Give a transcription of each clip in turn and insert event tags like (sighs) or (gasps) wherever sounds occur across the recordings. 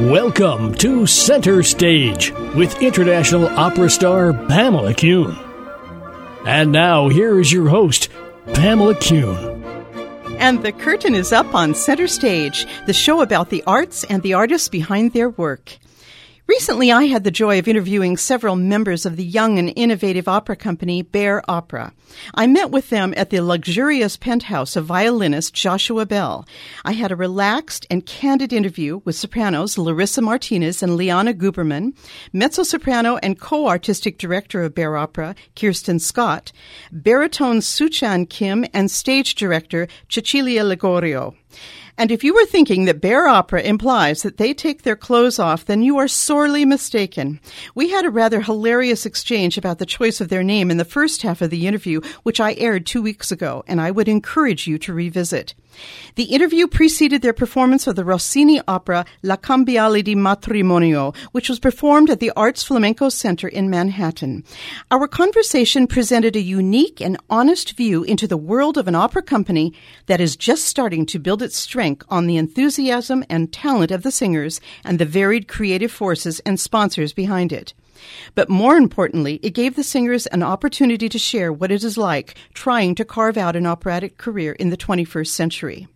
Welcome to Center Stage with international opera star Pamela Kuhn. And now, here is your host, Pamela Kuhn. And the curtain is up on Center Stage, the show about the arts and the artists behind their work. Recently, I had the joy of interviewing several members of the young and innovative opera company Bare Opera. I met with them at the luxurious penthouse of violinist Joshua Bell. I had a relaxed and candid interview with sopranos Larissa Martinez and Liana Guberman, mezzo soprano and co artistic director of Bare Opera Kirsten Scott, baritone Suchan Kim, and stage director Cecilia Ligorio. And if you were thinking that bare opera implies that they take their clothes off, then you are sorely mistaken. We had a rather hilarious exchange about the choice of their name in the first half of the interview, which I aired two weeks ago, and I would encourage you to revisit. The interview preceded their performance of the Rossini opera La Cambiale di Matrimonio, which was performed at the Arts Flamenco Center in Manhattan. Our conversation presented a unique and honest view into the world of an opera company that is just starting to build its strength on the enthusiasm and talent of the singers and the varied creative forces and sponsors behind it. But more importantly, it gave the singers an opportunity to share what it is like trying to carve out an operatic career in the 21st century.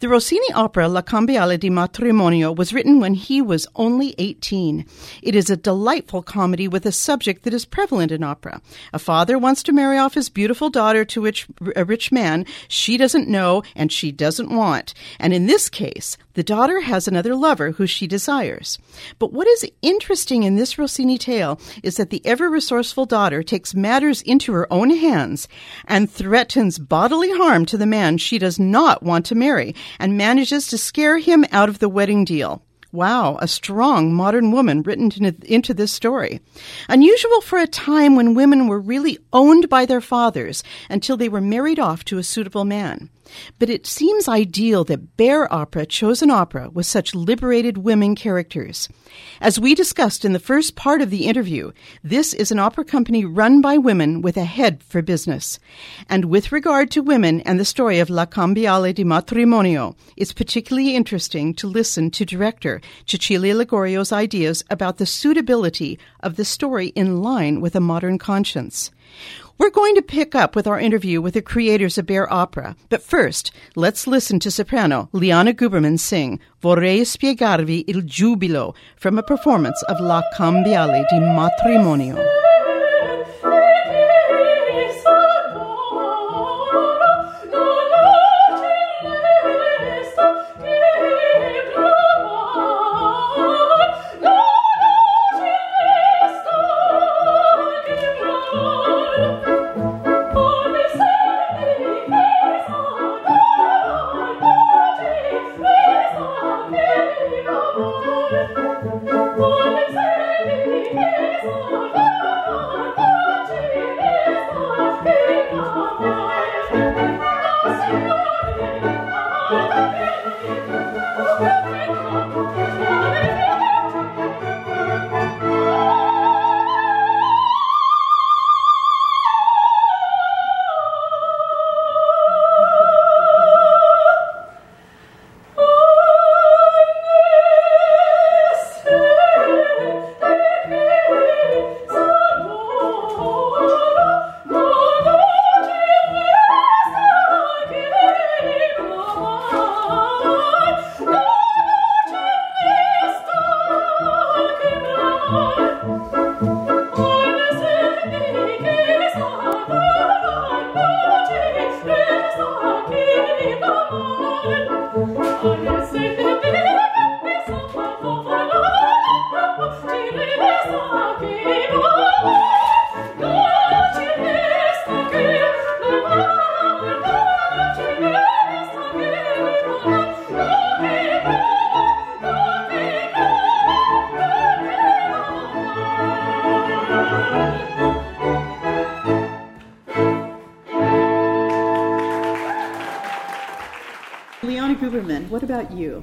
The Rossini opera La Cambiale di Matrimonio was written when he was only 18. It is a delightful comedy with a subject that is prevalent in opera. A father wants to marry off his beautiful daughter to which, a rich man she doesn't know and she doesn't want. And in this case, the daughter has another lover who she desires. But what is interesting in this Rossini tale is that the ever resourceful daughter takes matters into her own hands and threatens bodily harm to the man she does not want to marry and manages to scare him out of the wedding deal. Wow, a strong modern woman written into this story. Unusual for a time when women were really owned by their fathers until they were married off to a suitable man. But it seems ideal that Bare Opera chose an opera with such liberated women characters. As we discussed in the first part of the interview, this is an opera company run by women with a head for business. And with regard to women and the story of La Cambiale di Matrimonio, it's particularly interesting to listen to director Cecilia Ligorio's ideas about the suitability of the story in line with a modern conscience. We're going to pick up with our interview with the creators of Bare Opera, but first, let's listen to soprano Liana Guberman sing Vorrei spiegarvi il giubilo from a performance of La Cambiale di Matrimonio.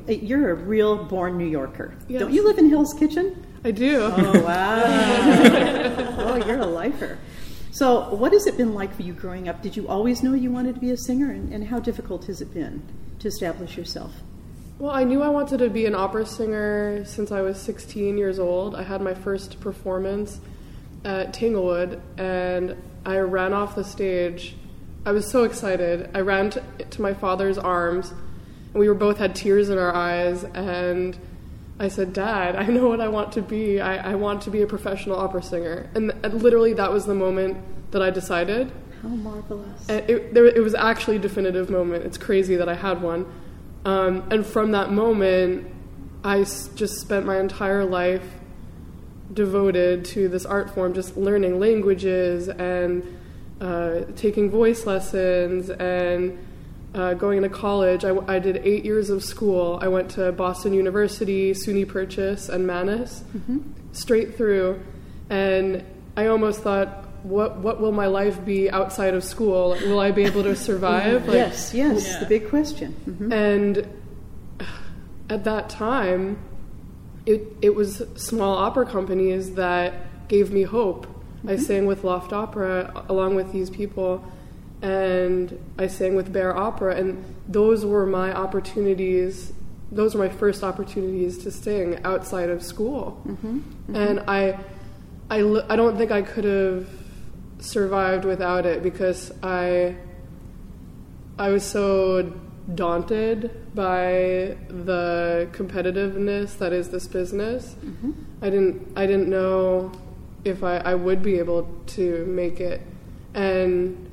You're a real born New Yorker. Yes. Don't you live in Hell's Kitchen? I do. Oh, wow. (laughs) oh, you're a lifer. So, what has it been like for you growing up? Did you always know you wanted to be a singer, and, and how difficult has it been to establish yourself? Well, I knew I wanted to be an opera singer since I was 16 years old. I had my first performance at Tanglewood, and I ran off the stage. I was so excited. I ran to, to my father's arms, we were both had tears in our eyes. And I said, "Dad, I know what I want to be. I, I want to be a professional opera singer." And th- literally, that was the moment that I decided. How marvelous! And it, there, it was actually a definitive moment. It's crazy that I had one. Um, and from that moment, I s- just spent my entire life devoted to this art form, just learning languages and uh, taking voice lessons and uh, going to college. I did eight years of school. I went to Boston University, SUNY Purchase, and Mannes, straight through. And I almost thought, what what will my life be outside of school? Will I be able to survive? (laughs) Like, yes, yes, the big question. Mhm. and (sighs) at that time, it it was small opera companies that gave me hope. I sang with Loft Opera along with these people, and I sang with Bare Opera, and those were my opportunities. Those were my first opportunities to sing outside of school, mm-hmm. Mm-hmm. and I, I, I don't think I could have survived without it because I I was so daunted by the competitiveness that is this business. Mm-hmm. I didn't I didn't know if I, I would be able to make it. And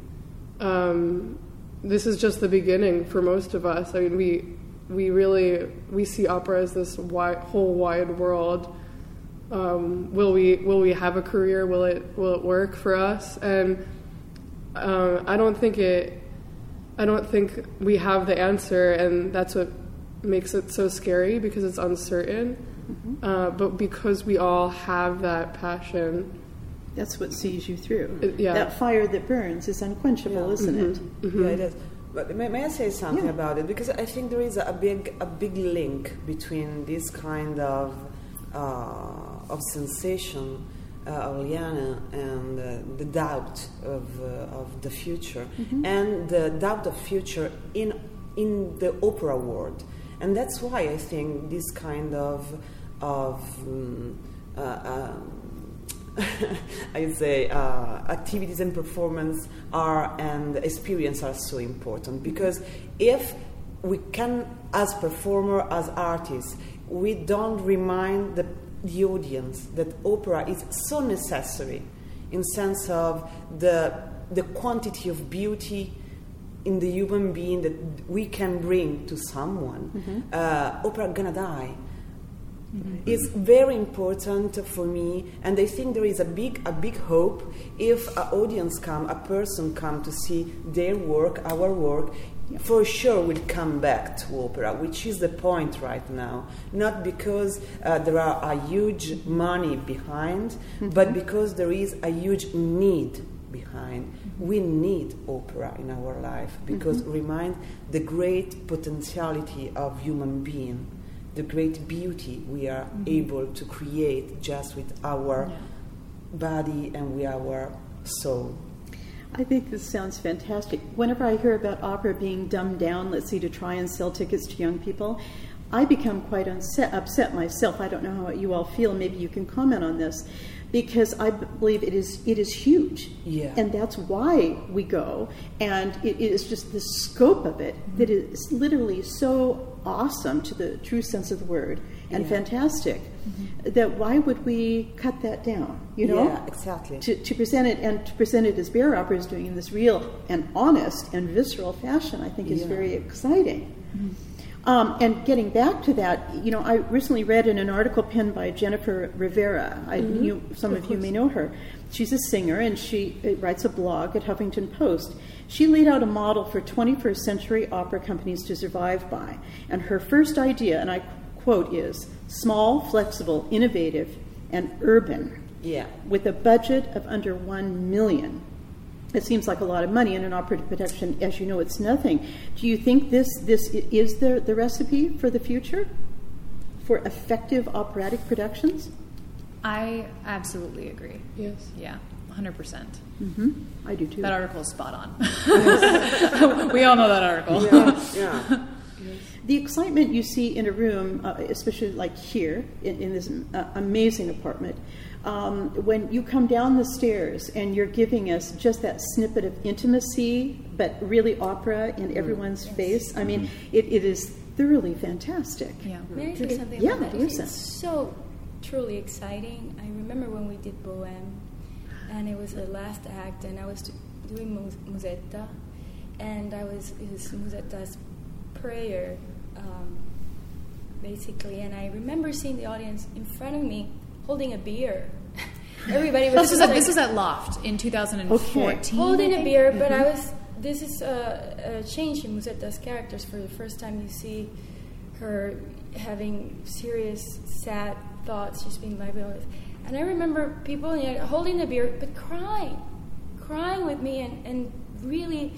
um, this is just the beginning for most of us. I mean we we really we see opera as this wide, whole wide world. Um, will we will we have a career? Will it will it work for us? And uh, I don't think it. I don't think we have the answer, and that's what makes it so scary because it's uncertain. Uh, but because we all have that passion, That's what sees you through. Yeah. That fire that burns is unquenchable, Yeah. isn't it? Yeah, it is. But may, may I say something Yeah. about it? Because I think there is a big, a big link between this kind of uh, of sensation uh, of Liana and uh, the doubt of uh, of the future, and the doubt of future in in the opera world, and that's why I think this kind of of um, uh, (laughs) I would say uh, activities and performance are and experience are so important because if we can, as performer, as artists, we don't remind the, the audience that opera is so necessary in sense of the the quantity of beauty in the human being that we can bring to someone. Uh, opera gonna die Mm-hmm. is very important for me and i think there is a big a big hope if an audience come a person come to see their work our work for sure will come back to opera which is the point right now. Not because uh, there are a huge money behind mm-hmm. but because there is a huge need behind. Mm-hmm. We need opera in our life because remind the great potentiality of human being the great beauty we are mm-hmm. able to create just with our body and with our soul. I think this sounds fantastic. Whenever I hear about opera being dumbed down, let's see, to try and sell tickets to young people, I become quite unset, upset myself. I don't know how you all feel. Maybe you can comment on this, because I believe it is it is huge, Yeah. and that's why we go. And it is just the scope of it that mm-hmm. is literally so awesome to the true sense of the word and Yeah. fantastic. That why would we cut that down? You know, Yeah, exactly. to, to present it and to present it as Bare Opera is doing in this real and honest and visceral fashion, I think is Yeah. very exciting. Um, and getting back to that, you know, I recently read in an article penned by Jennifer Rivera. I, you, some of, you may know her. She's a singer and she uh, writes a blog at Huffington Post. She laid out a model for 21st century opera companies to survive by. And her first idea, and I quote, is small, flexible, innovative, and urban Yeah. with a budget of under one million. It seems like a lot of money in an operative production. As you know, it's nothing. Do you think this this is the the recipe for the future for effective operatic productions? I absolutely agree. Yes. Yeah, 100%. Percent I do too. That article is spot on. (laughs) we all know that article. yeah. (laughs) The excitement you see in a room, uh, especially like here in, in this uh, amazing apartment, um, when you come down the stairs and you're giving us just that snippet of intimacy, but really opera in everyone's face, I mean, it, it is thoroughly fantastic. Yeah. May I say something Yeah, about that? It's so truly exciting. I remember when we did Bohème, and it was the last act, and I was doing Mus- Musetta, and I was it was Musetta's prayer, um, basically. And I remember seeing the audience in front of me holding a beer. (laughs) Everybody was This was just at, this was at Loft in 2014. holding a beer, but I was. This is a, a change in Musetta's characters. For the first time, you see her having serious, sad thoughts. She's being libelous, and I remember people you know, holding the beer, but crying, crying with me, and, and really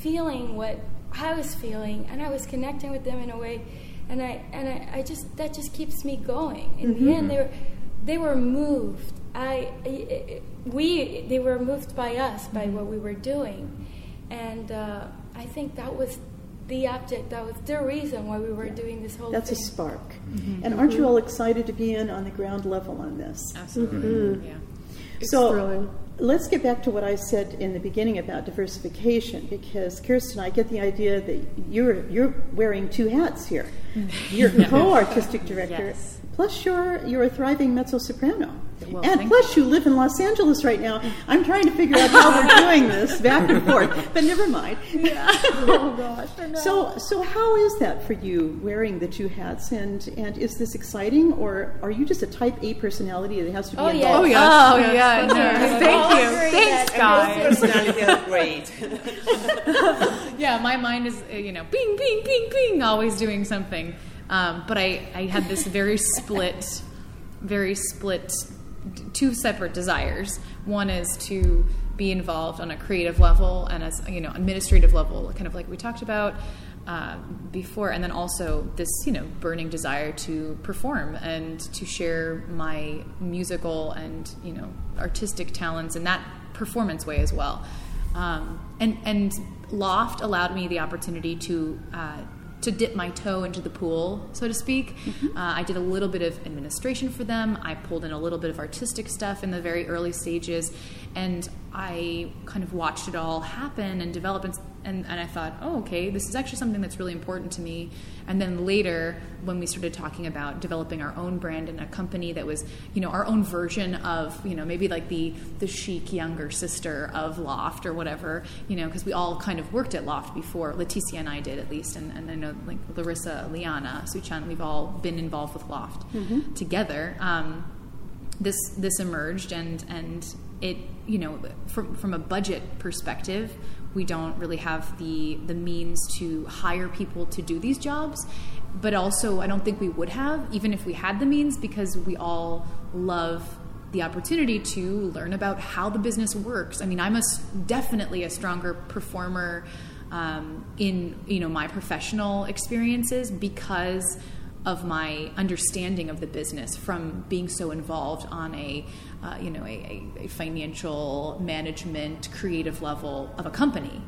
feeling what I was feeling, and I was connecting with them in a way, and I and I, I just that just keeps me going. In the end, they were they were moved. I, I- we they were moved by us by what we were doing, and uh, I think that was the object. That was the reason why we were doing this whole thing. That's a thing. spark. Mm-hmm. And aren't you all excited to be in on the ground level on this? Absolutely. Mm-hmm. Mm-hmm. Yeah. It's so thrilling. let's get back to what I said in the beginning about diversification, because Kirsten, I get the idea that you're you're wearing two hats here. You're (laughs) co-artistic director, Yes. Plus you're you're a thriving mezzo soprano, Well, and plus you live in Los Angeles right now. I'm trying to figure out how we're doing this back and forth, but never mind. Yeah. (laughs) oh gosh. So, so how is that for you wearing the two hats, and and is this exciting, or are you just a Type A personality that has to be Oh, involved? yes. Oh yeah. Oh yeah. No. Thank Oh, you. Thanks, guys. Great. (laughs) yeah, my mind is uh, you know ping ping ping ping always doing something. Um, but I I had this very split, very split, two separate desires. One is to be involved on a creative level and as you know administrative level, kind of like we talked about. Uh, before, and then also this, you know, burning desire to perform and to share my musical and you know artistic talents in that performance way as well. Um, and and Loft allowed me the opportunity to uh, to dip my toe into the pool, so to speak. Uh, I did a little bit of administration for them. I pulled in a little bit of artistic stuff in the very early stages, and I kind of watched it all happen and develop. And, and, and I thought, oh, okay, this is actually something that's really important to me. And then later, when we started talking about developing our own brand and a company that was, you know, our own version of, you know, maybe like the the chic younger sister of Loft or whatever, you know, because we all kind of worked at Loft before. Leticia and I did at least, and, and I know like Larissa, Liana, Suchan, we've all been involved with Loft together. Um, this this emerged and and it you know from from a budget perspective we don't really have the the means to hire people to do these jobs but also I don't think we would have even if we had the means because we all love the opportunity to learn about how the business works. I mean, I'm a definitely a stronger performer um, in you know my professional experiences because of my understanding of the business from being so involved on a uh, you know a, a, financial management creative level of a company.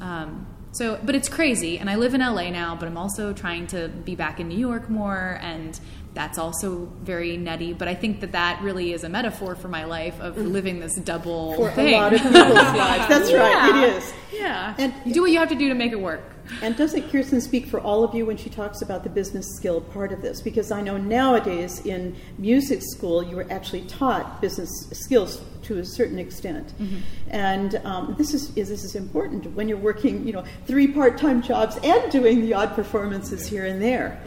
Um, so but it's crazy and i live in la now but i'm also trying to be back in new york more and that's also very nutty but i think that that really is a metaphor for my life of living this double For thing. a lot of people's lives. (laughs) That's right, it is. yeah. And- you do what you have to do to make it work And doesn't Kirsten speak for all of you when she talks about the business skill part of this? Because I know nowadays in music school you are actually taught business skills to a certain extent, and um, this is, is this is important when you're working, you know, three part-time jobs and doing the odd performances here and there.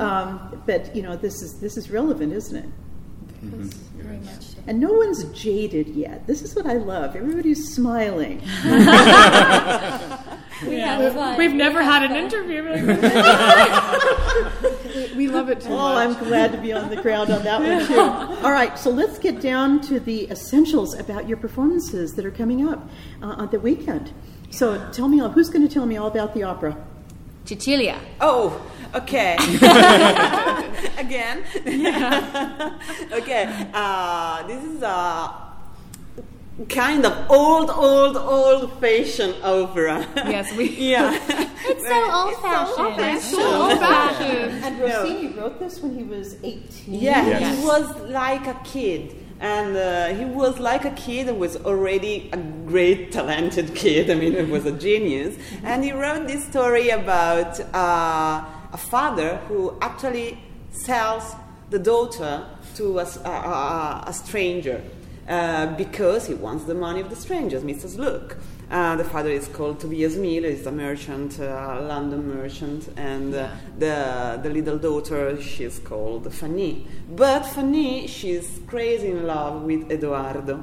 Um, but you know, this is this is relevant, isn't it? Very much so. And no one's jaded yet. This is what I love. Everybody's smiling. (laughs) (laughs) We have fun. we've never have had an fun. interview like this. (laughs) We love it too Oh, much. I'm glad to be on the ground on that one too. (laughs) All right, so let's get down to the essentials about your performances that are coming up uh, on the weekend. So tell me, all who's going to tell me all about the opera? Cecilia. Oh, okay. (laughs) Again. okay. Uh, this is a kind of old, old, old-fashioned opera. Yes, we. (laughs) yeah. (laughs) It's so old fashioned. So old fashioned. And Rossini wrote this when he was 18. Yeah, Yes. he was like a kid. And uh, he was like a kid and was already a great talented kid. I mean, he was a genius. And he wrote this story about uh, a father who actually sells the daughter to a stranger uh, because he wants the money of the strangers, Mr. Slook. Uh, the father is called Tobias Miller, he's a merchant, uh, a London merchant, and uh, the, the little daughter, she's called Fanny. But Fanny, she's crazy in love with Eduardo.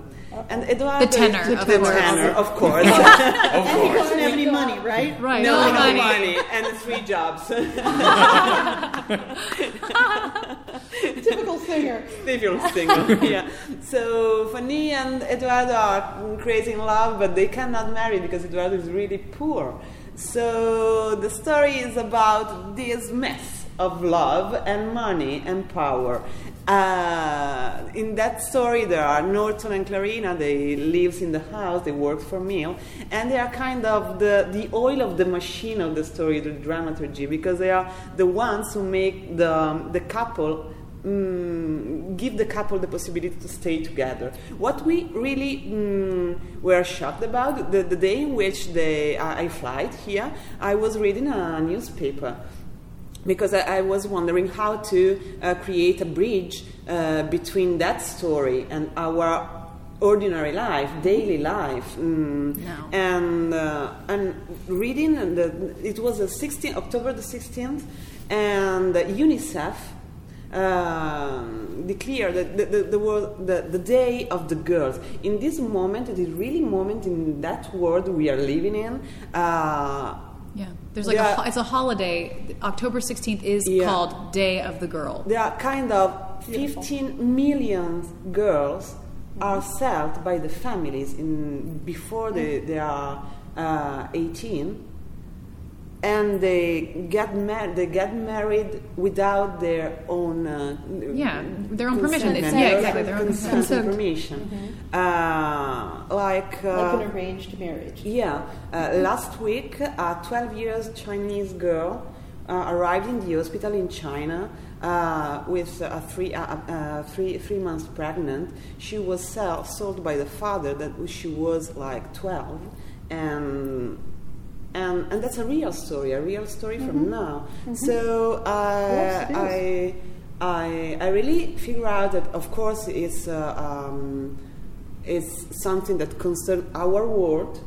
And Eduardo The tenor, is of the course. tenor, (laughs) of course. (laughs) And He doesn't have any money, right? Right. no, No no money. money. and three jobs. (laughs) Typical singer. (laughs) Typical singer, (laughs) yeah. So Fanny and Eduardo are crazy in love, but they cannot marry because Eduardo is really poor. So the story is about this mess of love and money and power. Uh, in that story, there are Norton and Clarina. They lives in the house. They work for Mill, and they are kind of the, the oil of the machine of the story, the dramaturgy, because they are the ones who make the the couple mm, give the couple the possibility to stay together. What we really mm, were shocked about the, the day in which they, I, I flight here, I was reading a newspaper because I, I was wondering how to uh, create a bridge uh, between that story and our ordinary life, daily life. Mm. No. And uh, and reading and the, it was the 16th October the 16th, and UNICEF um, declare that the, the, the, world, the, the day of the girls. In this moment, it is really moment in that world we are living in. Uh, Yeah, there's like a, Yeah. ho- it's a holiday. October 16th is Yeah. called Day of the Girl. there are kind of 15 million girls are sold by the families in before they, they are uh, 18 and they get mar- they get married without their own uh, Yeah, their own permission. It's- yeah, exactly, their own consent, consent. and permission uh, like uh, Like an arranged marriage. yeah, uh, last week, a 12 years Chinese girl uh, arrived in the hospital in China uh, with a three, uh, uh, three, three months pregnant. She was sell, sold by the father that she was like 12, and and, and that's a real story, a real story from now. So uh, Yes, I, I, I really figure out that, of course, it's, uh, um, it's something that concerns our world,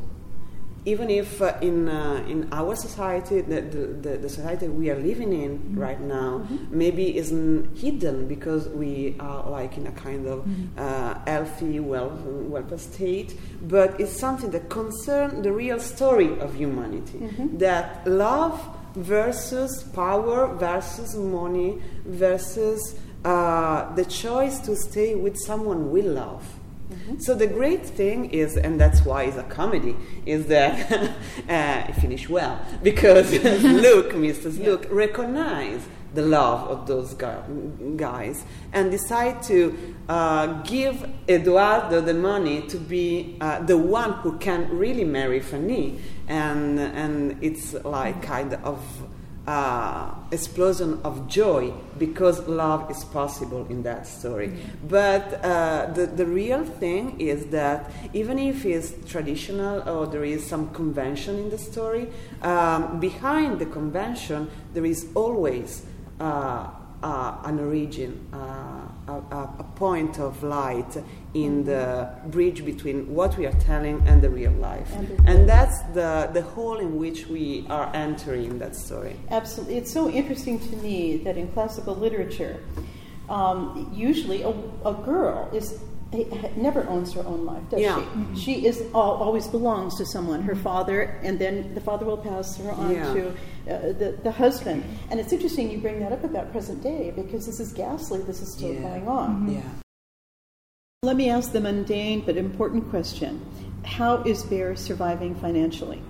even if uh, in, uh, in our society, the, the, the, society we are living in right now, maybe isn't hidden because we are like in a kind of uh, healthy, well, welfare state, but it's something that concerns the real story of humanity. That love versus power versus money versus uh, the choice to stay with someone we love. So the great thing is, and that's why it's a comedy, is that (laughs) uh, it finished well. Because (laughs) Luke, Mr. Slook, recognize the love of those guys and decide to uh, give Eduardo the money to be uh, the one who can really marry Fanny, and and it's like kind of uh, explosion of joy because love is possible in that story. But uh, the, the real thing is that even if it's traditional or there is some convention in the story, um, behind the convention there is always uh, uh, an origin, uh, a, a, a point of light in the bridge between what we are telling and the real life. And And that's the, the hole in which we are entering that story. Absolutely. It's so interesting to me that in classical literature, um, usually a, a girl is never owns her own life, does Yeah. she? She is al- always belongs to someone, her father, and then the father will pass her on Yeah. to uh, the, the husband. And it's interesting you bring that up about present day because this is ghastly. This is still Yeah. going on. Yeah. Let me ask the mundane but important question: How is Bare surviving financially?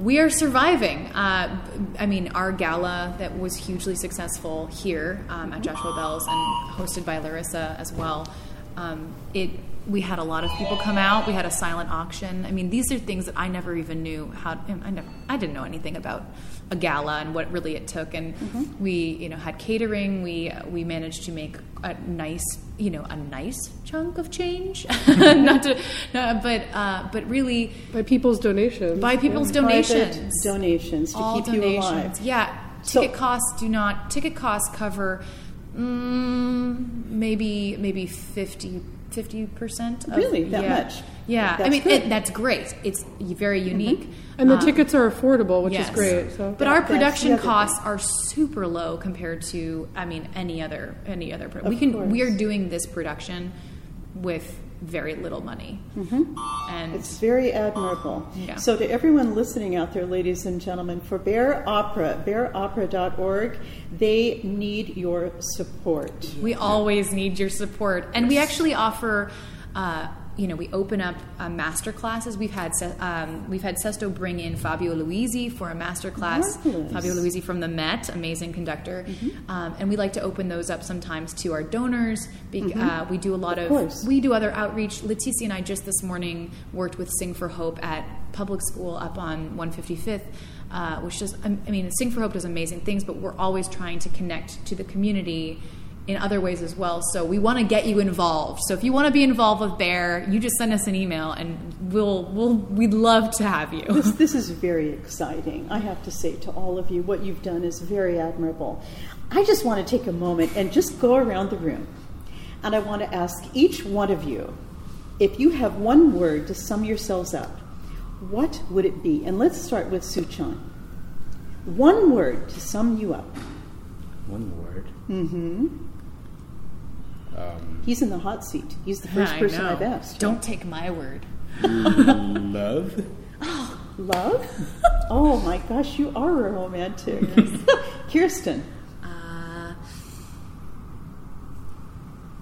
we are surviving. Uh, I mean, our gala that was hugely successful here um, at Joshua Bell's and hosted by Larissa as well. Um, it we had a lot of people come out. We had a silent auction. I mean, these are things that I never even knew how. I never, I didn't know anything about a gala and what really it took. And Mm-hmm. we, you know, had catering. We we managed to make a nice, you know, a nice chunk of change. (laughs) Not to, no, but uh, but really By people's donations. by people's Private donations. donations to All keep you alive. donations. Yeah. So- Ticket costs do not. Ticket costs cover mm, maybe maybe 50 percent. Really? That yeah. much? Yeah. I That's mean, it, that's great. It's very unique. and the Um, tickets are affordable, which yes. is great. So but our production other costs are super low compared to, I mean, any other any other. Pro- we can course. we are doing this production with very little money, and It's very admirable. Yeah. So, to everyone listening out there, ladies and gentlemen, for Bare Opera, bareopera.org, they need your support. We always need your support, and we actually offer. Uh, you know, we open up uh, master classes. We've had um, we've had Sesto bring in Fabio Luisi for a master class. Fabio Luisi from the Met, amazing conductor, um, and we like to open those up sometimes to our donors. Be- uh, we do a lot Of of, we do other outreach. Leticia and I just this morning worked with Sing for Hope at public school up on 155th. Uh, which I I mean, Sing for Hope does amazing things, but we're always trying to connect to the community in other ways as well. So we want to get you involved. So if you want to be involved with Bare, you just send us an email, and we'll we'll we'd love to have you. This, (laughs) this is very exciting. I have to say to all of you, what you've done is very admirable. I just want to take a moment and just go around the room. And I want to ask each one of you if you have one word to sum yourselves up, what would it be? And let's start with Suchan. One word to sum you up. One word. Mm-hmm. Um, He's in the hot seat. He's the first I person know. I've asked. Don't take my word. love. (gasps) Oh, Love? oh my gosh, you are a romantic. (laughs) Kirsten. Uh,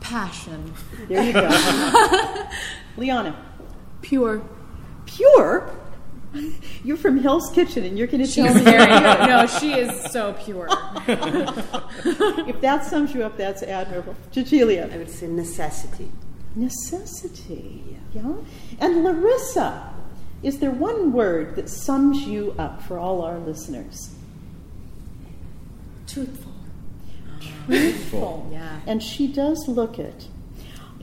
passion. There you go. (laughs) Liana. pure. Pure? (laughs) You're from Hell's Kitchen and you're going to She's tell me very no. (laughs) She is so pure. (laughs) if that sums you up, that's admirable. Cecilia. I would say necessity. Necessity. Yeah. And Larissa, is there one word that sums you up for all our listeners? Truthful. Truthful. Yeah. And she does look it.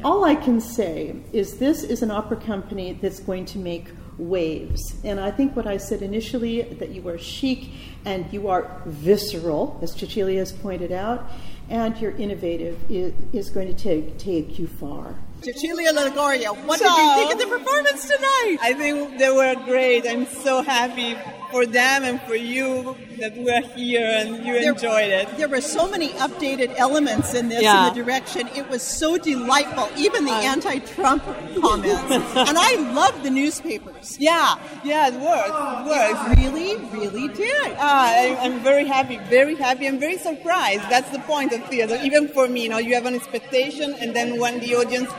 All I can say is this is an opera company that's going to make waves. And I think what I said initially that you are chic and you are visceral, as Cecilia has pointed out, and you're innovative is, is going to take take you far. Cecilia Ligorio, what So- did you think of the performance tonight? I think they were great. I'm so happy for them and for you that we're here and you There- enjoyed it. There were so many updated elements in this Yeah. in the direction. It was so delightful, even the Uh, anti-Trump comments. and I love the newspapers. Yeah, yeah, it works. It works. It really, really did. Ah, I, I'm very happy, very happy. I'm very surprised. That's the point of theater. Even for me, you know, you have an expectation, and then when the audience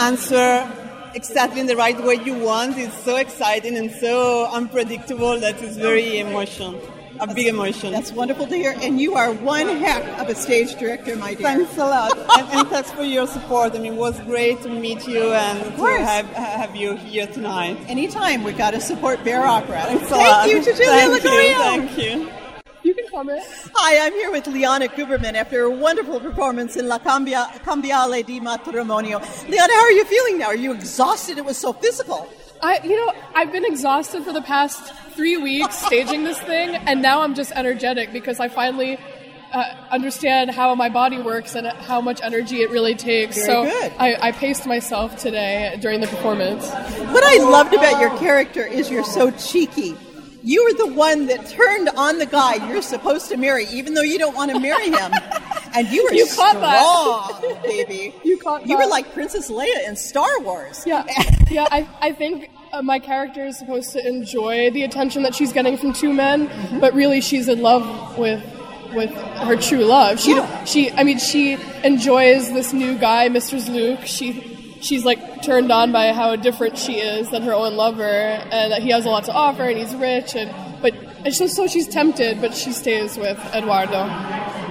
answer exactly in the right way you want, it's so exciting and so unpredictable that it's very emotional, a big emotion. That's wonderful to hear. And you are one heck of a stage director, my dear. Thanks a lot, and, and thanks for your support. I mean, it was great to meet you and to have, have you here tonight. Anytime We've got to support Bare Opera. Thanks a Thank lot. you, Cecilia Thank you, thank you. Hi, I'm here with Liana Guberman after a wonderful performance in La Cambia, Cambiale di Matrimonio. Liana, how are you feeling now? Are you exhausted? It was so physical. I, you know, I've been exhausted for the past three weeks staging this thing, and now I'm just energetic because I finally uh, understand how my body works and how much energy it really takes. Very so good. I, I paced myself today during the performance. What I loved about your character is you're so cheeky. You were the one that turned on the guy you're supposed to marry, even though you don't want to marry him. (laughs) And you were You strong, baby. (laughs) You caught You were like Princess Leia in Star Wars. Yeah, (laughs) yeah. I, I think uh, my character is supposed to enjoy the attention that she's getting from two men, but really she's in love with with her true love. She Yeah. she I mean she enjoys this new guy, Mr. Slook. She she's like turned on by how different she is than her own lover, and that he has a lot to offer, and he's rich, and but It's just so she's tempted, but she stays with Eduardo.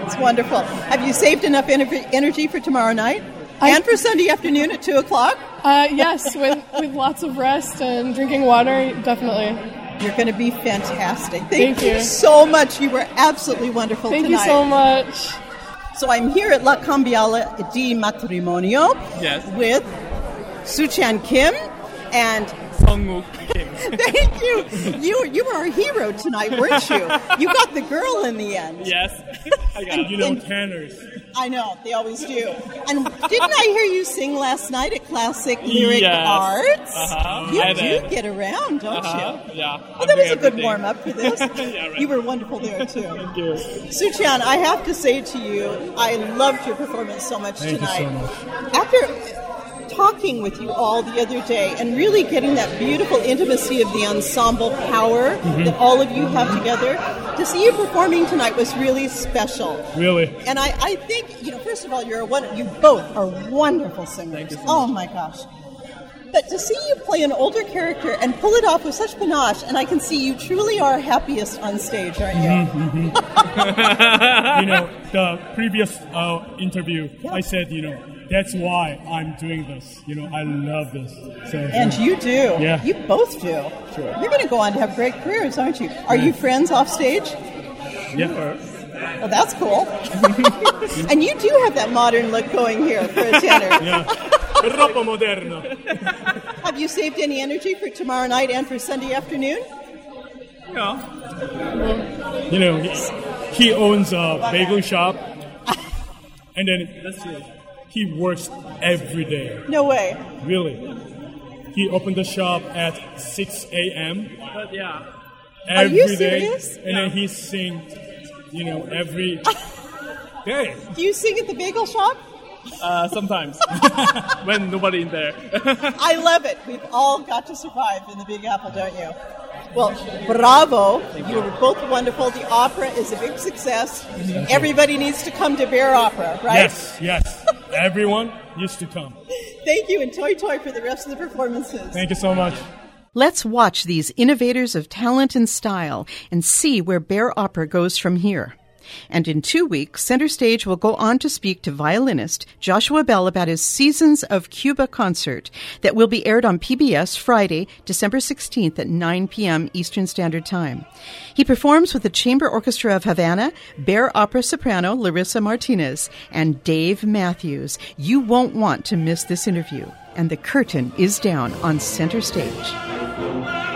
It's wonderful. Have you saved enough energy for tomorrow night I- and for Sunday afternoon at two o'clock? Uh, yes, with, with lots of rest and drinking water, definitely. You're going to be fantastic. Thank, Thank you. you. so much. You were absolutely wonderful Thank tonight. you so much. So I'm here at La Cambiale di Matrimonio Yes. with Suchan Kim and Songwook Kim. (laughs) thank you. You you were our hero tonight, weren't you? You got the girl in the end. yes. (laughs) I got You know, tenors. I know they always do. And didn't I hear you sing last night at Classic Lyric Yes. Arts? Uh-huh. You I do did. get around, don't Uh-huh. you? Yeah. Well, that was a good warm up for this. (laughs) Yeah, right. You were wonderful there too. Thank you. Suchan, I have to say to you, I loved your performance so much Thank you so tonight. much. After talking with you all the other day and really getting that beautiful intimacy of the ensemble power Mm-hmm. that all of you have together, to see you performing tonight was really special. Really? And I, I think, you know, first of all, you're a one, you both are wonderful singers. oh my gosh. But to see you play an older character and pull it off with such panache, and I can see you truly are happiest on stage, aren't you? Mm-hmm. (laughs) you know, the previous uh, interview, I said, you know, that's why I'm doing this. You know, I love this. So And you do. Yeah. You both do. Sure. You're going to go on to have great careers, aren't you? Are you friends off stage? yeah. Well, that's cool. (laughs) and you do have that modern look going here for a tenor. (laughs) Yeah. Troppo moderno. Have you saved any energy for tomorrow night and for Sunday afternoon? Yeah. You know, he, he owns a bagel shop, and then he works every day. No way. Really. He opened the shop at 6 a.m. But yeah. Are you every day, serious? and then he sings, you know, every (laughs) day. Do you sing at the bagel shop? Uh, sometimes. (laughs) when nobody in there. (laughs) I love it. We've all got to survive in the Big Apple, don't you? Well, bravo. You were both wonderful. The opera is a big success. Everybody needs to come to Bare Opera, right? Yes, yes. Everyone used to come. (laughs) Thank you, and Toy Toy for the rest of the performances. Thank you so much. Let's watch these innovators of talent and style and see where Bare Opera goes from here. And in two weeks, Center Stage will go on to speak to violinist Joshua Bell about his Seasons of Cuba concert that will be aired on PBS Friday, December 16th at 9 p.m. Eastern Standard Time. He performs with the Chamber Orchestra of Havana, Bare Opera soprano Larissa Martinez, and Dave Matthews. You won't want to miss this interview. And the curtain is down on Center Stage.